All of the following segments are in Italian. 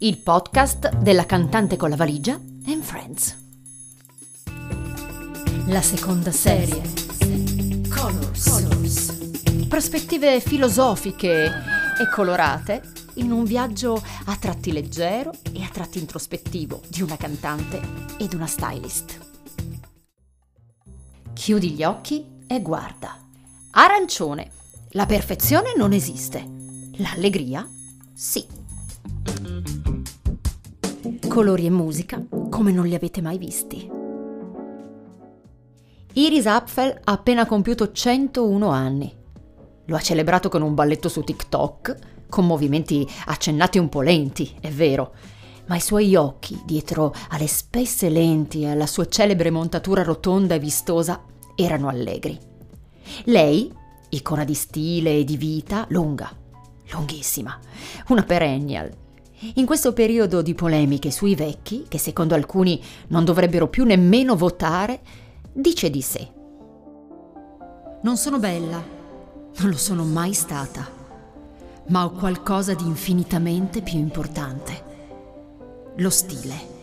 il podcast della cantante con la valigia and Friends. La seconda serie. Colors. Colors. Prospettive filosofiche e colorate in un viaggio a tratti leggero e a tratti introspettivo di una cantante ed una stylist. Chiudi gli occhi e guarda. Arancione. La perfezione non esiste. L'allegria? Sì. Colori e musica come non li avete mai visti. Iris Apfel ha appena compiuto 101 anni. Lo ha celebrato con un balletto su TikTok, con movimenti accennati un po' lenti, è vero, ma i suoi occhi, dietro alle spesse lenti e alla sua celebre montatura rotonda e vistosa, erano allegri. Lei, icona di stile e di vita, lunga, lunghissima, una perennial. In questo periodo di polemiche sui vecchi, che secondo alcuni non dovrebbero più nemmeno votare, dice di sé. Non sono bella, non lo sono mai stata, ma ho qualcosa di infinitamente più importante. Lo stile.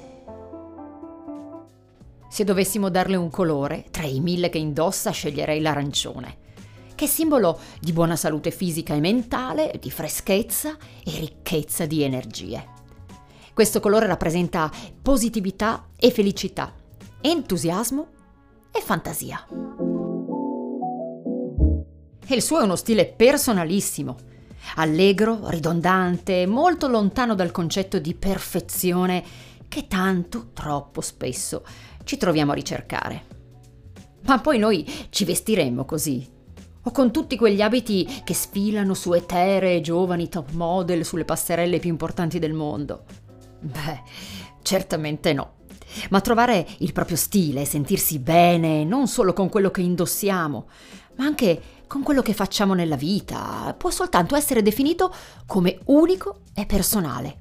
Se dovessimo darle un colore, tra i mille che indossa sceglierei l'arancione che è simbolo di buona salute fisica e mentale, di freschezza e ricchezza di energie. Questo colore rappresenta positività e felicità, entusiasmo e fantasia. E il suo è uno stile personalissimo, allegro, ridondante, molto lontano dal concetto di perfezione che tanto, troppo spesso ci troviamo a ricercare. Ma poi noi ci vestiremmo così, o con tutti quegli abiti che sfilano su eteree giovani top model sulle passerelle più importanti del mondo? Beh, certamente no. Ma trovare il proprio stile sentirsi bene non solo con quello che indossiamo, ma anche con quello che facciamo nella vita, può soltanto essere definito come unico e personale,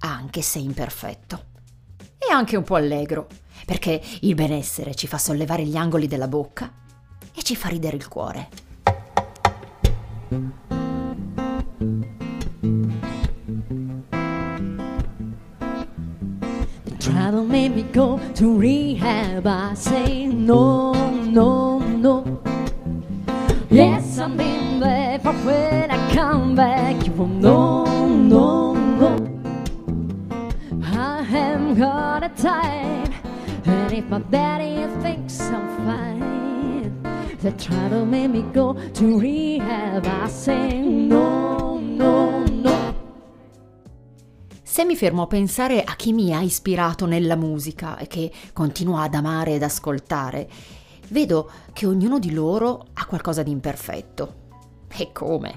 anche se imperfetto. E anche un po' allegro, perché il benessere ci fa sollevare gli angoli della bocca e ci fa ridere il cuore. Trouble made me go to rehab. I say no, no, no. Yes, I've been there, but when I come back, you will no, no, no. I haven't got a time, and if my daddy thinks I'm fine. They try to make me go to rehab. I say no, no, no. Se mi fermo a pensare a chi mi ha ispirato nella musica e che continuo ad amare ed ascoltare, vedo che ognuno di loro ha qualcosa di imperfetto. E come?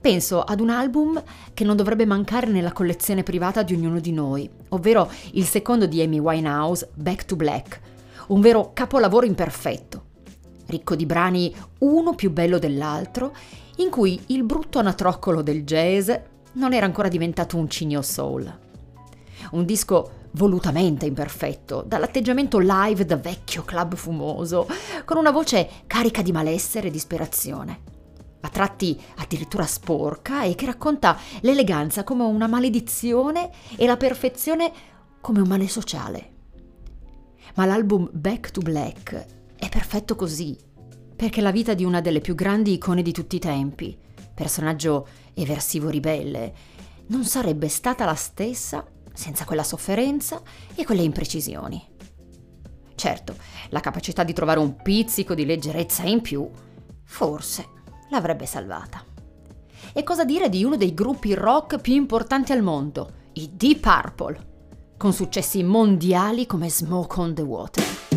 Penso ad un album che non dovrebbe mancare nella collezione privata di ognuno di noi, ovvero il secondo di Amy Winehouse, Back to Black, un vero capolavoro imperfetto, ricco di brani uno più bello dell'altro, in cui il brutto anatroccolo del jazz non era ancora diventato un cigno soul. Un disco volutamente imperfetto, dall'atteggiamento live da vecchio club fumoso, con una voce carica di malessere e disperazione, a tratti addirittura sporca e che racconta l'eleganza come una maledizione e la perfezione come un male sociale. Ma l'album Back to Black è perfetto così, perché la vita di una delle più grandi icone di tutti i tempi, personaggio eversivo ribelle, non sarebbe stata la stessa senza quella sofferenza e quelle imprecisioni. Certo, la capacità di trovare un pizzico di leggerezza in più, forse l'avrebbe salvata. E cosa dire di uno dei gruppi rock più importanti al mondo, i Deep Purple, con successi mondiali come Smoke on the Water.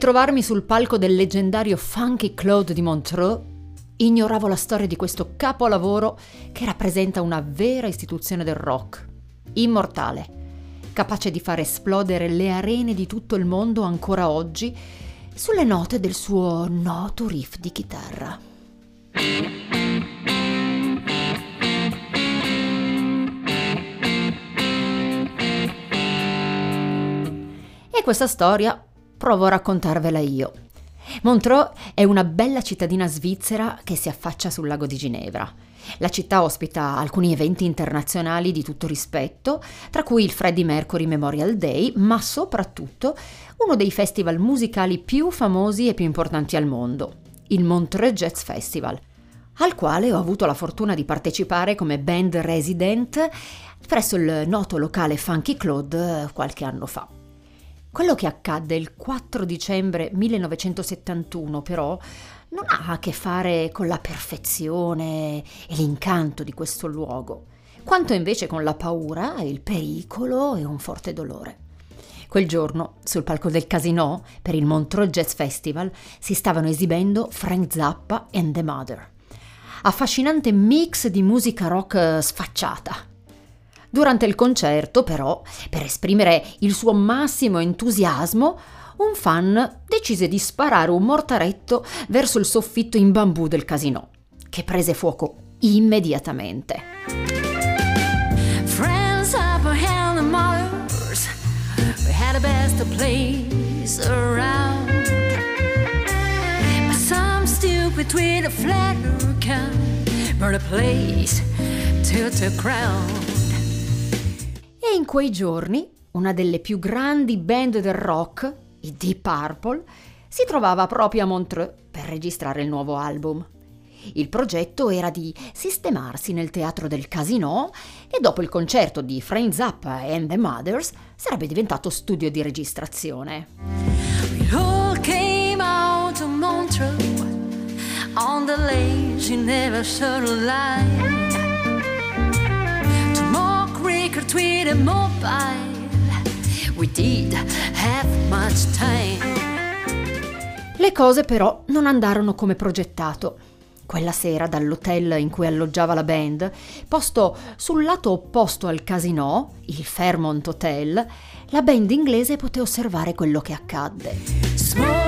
ritrovarmi sul palco del leggendario Funky Claude di Montreux, ignoravo la storia di questo capolavoro che rappresenta una vera istituzione del rock, immortale, capace di far esplodere le arene di tutto il mondo ancora oggi sulle note del suo noto riff di chitarra. E questa storia provo a raccontarvela io. Montreux è una bella cittadina svizzera che si affaccia sul lago di Ginevra. La città ospita alcuni eventi internazionali di tutto rispetto, tra cui il Freddie Mercury Memorial Day, ma soprattutto uno dei festival musicali più famosi e più importanti al mondo, il Montreux Jazz Festival, al quale ho avuto la fortuna di partecipare come band resident presso il noto locale Funky Claude qualche anno fa. Quello che accadde il 4 dicembre 1971 però non ha a che fare con la perfezione e l'incanto di questo luogo, quanto invece con la paura, il pericolo e un forte dolore. Quel giorno, sul palco del Casino, per il Montreux Jazz Festival, si stavano esibendo Frank Zappa and the Mother. Affascinante mix di musica rock sfacciata, Durante il concerto, però, per esprimere il suo massimo entusiasmo, un fan decise di sparare un mortaretto verso il soffitto in bambù del casino, che prese fuoco immediatamente. Tweet a flat can burn a place to the ground. E in quei giorni una delle più grandi band del rock, i Deep Purple, si trovava proprio a Montreux per registrare il nuovo album. Il progetto era di sistemarsi nel teatro del Casino e dopo il concerto di Frank Zappa and the Mothers sarebbe diventato studio di registrazione. We on the lazy never showed a light and mobile. We did have much time. Le cose però non andarono come progettato. Quella sera dall'hotel in cui alloggiava la band, posto sul lato opposto al casino, il Fairmont Hotel, la band inglese poté osservare quello che accadde. Smoke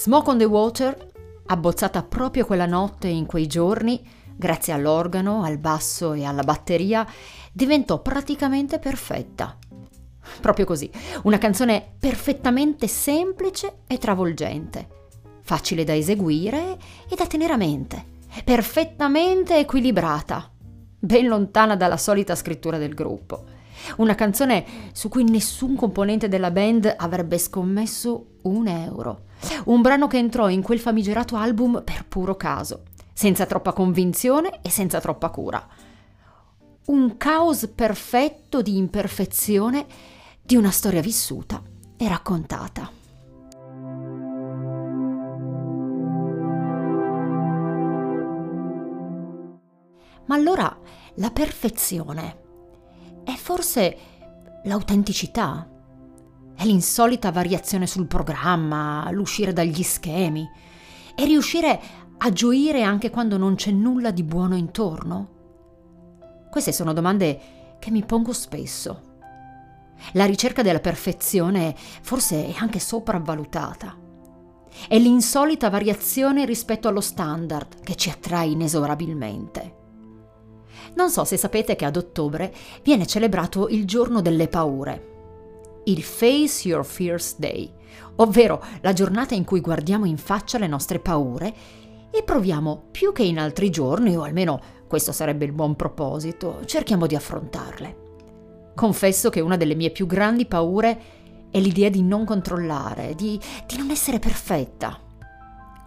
Smoke on the Water, abbozzata proprio quella notte in quei giorni, grazie all'organo, al basso e alla batteria, diventò praticamente perfetta. Proprio così, una canzone perfettamente semplice e travolgente, facile da eseguire e da tenere a mente, perfettamente equilibrata, ben lontana dalla solita scrittura del gruppo. Una canzone su cui nessun componente della band avrebbe scommesso un euro un brano che entrò in quel famigerato album per puro caso, senza troppa convinzione e senza troppa cura. Un caos perfetto di imperfezione di una storia vissuta e raccontata. Ma allora la perfezione forse l'autenticità? È l'insolita variazione sul programma, l'uscire dagli schemi e riuscire a gioire anche quando non c'è nulla di buono intorno? Queste sono domande che mi pongo spesso. La ricerca della perfezione forse è anche sopravvalutata. È l'insolita variazione rispetto allo standard che ci attrae inesorabilmente. Non so se sapete che ad ottobre viene celebrato il giorno delle paure il Face Your Fears Day, ovvero la giornata in cui guardiamo in faccia le nostre paure e proviamo più che in altri giorni, o almeno questo sarebbe il buon proposito, cerchiamo di affrontarle. Confesso che una delle mie più grandi paure è l'idea di non controllare, di, di non essere perfetta.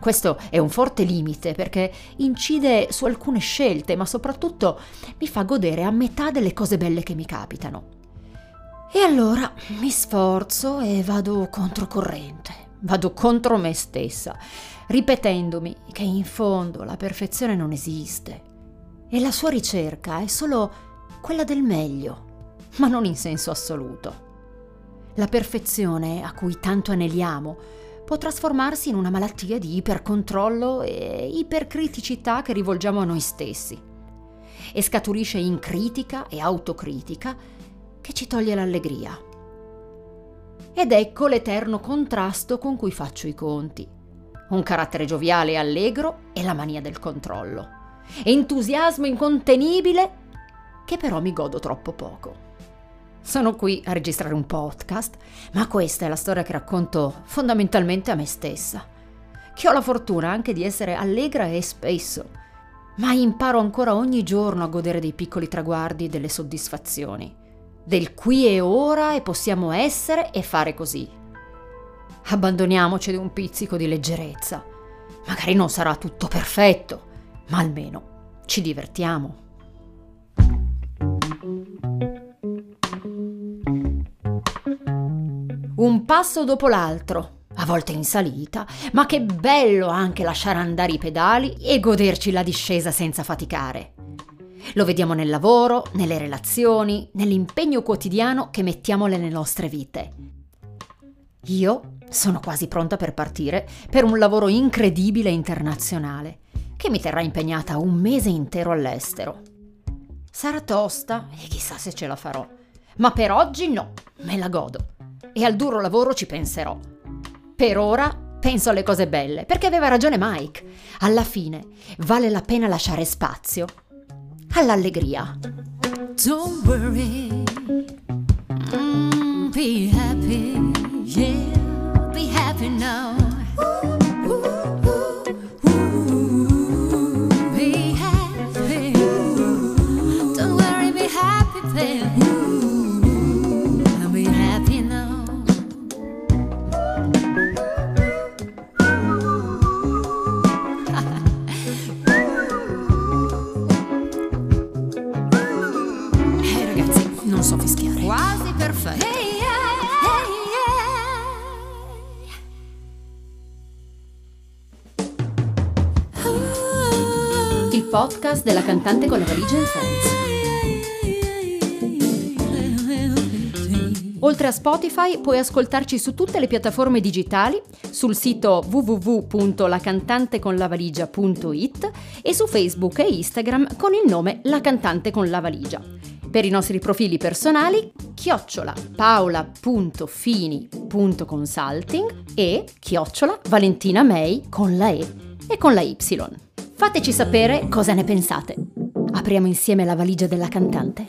Questo è un forte limite perché incide su alcune scelte, ma soprattutto mi fa godere a metà delle cose belle che mi capitano. E allora mi sforzo e vado controcorrente, vado contro me stessa, ripetendomi che in fondo la perfezione non esiste e la sua ricerca è solo quella del meglio, ma non in senso assoluto. La perfezione a cui tanto aneliamo può trasformarsi in una malattia di ipercontrollo e ipercriticità che rivolgiamo a noi stessi e scaturisce in critica e autocritica che ci toglie l'allegria. Ed ecco l'eterno contrasto con cui faccio i conti. un carattere gioviale e allegro e la mania del controllo. Entusiasmo incontenibile che però mi godo troppo poco. Sono qui a registrare un podcast, ma questa è la storia che racconto fondamentalmente a me stessa. Che ho la fortuna anche di essere allegra e spesso, ma imparo ancora ogni giorno a godere dei piccoli traguardi e delle soddisfazioni. Del qui e ora e possiamo essere e fare così. Abbandoniamoci di un pizzico di leggerezza. Magari non sarà tutto perfetto, ma almeno ci divertiamo. Un passo dopo l'altro, a volte in salita, ma che bello anche lasciare andare i pedali e goderci la discesa senza faticare. Lo vediamo nel lavoro, nelle relazioni, nell'impegno quotidiano che mettiamo nelle nostre vite. Io sono quasi pronta per partire per un lavoro incredibile internazionale, che mi terrà impegnata un mese intero all'estero. Sarà tosta e chissà se ce la farò, ma per oggi no, me la godo e al duro lavoro ci penserò. Per ora penso alle cose belle, perché aveva ragione Mike. Alla fine vale la pena lasciare spazio all'allegria. Don't worry, mm, be happy, yeah, be happy now. Non so fischiare. Quasi perfetto. Il podcast della cantante con la valigia in Friends. Oltre a Spotify puoi ascoltarci su tutte le piattaforme digitali, sul sito www.lacantanteconlavaligia.it e su Facebook e Instagram con il nome La Cantante con la Valigia. Per i nostri profili personali, chiocciola paola.fini.consulting e chiocciola Valentina May con la E e con la Y. Fateci sapere cosa ne pensate. Apriamo insieme la valigia della cantante.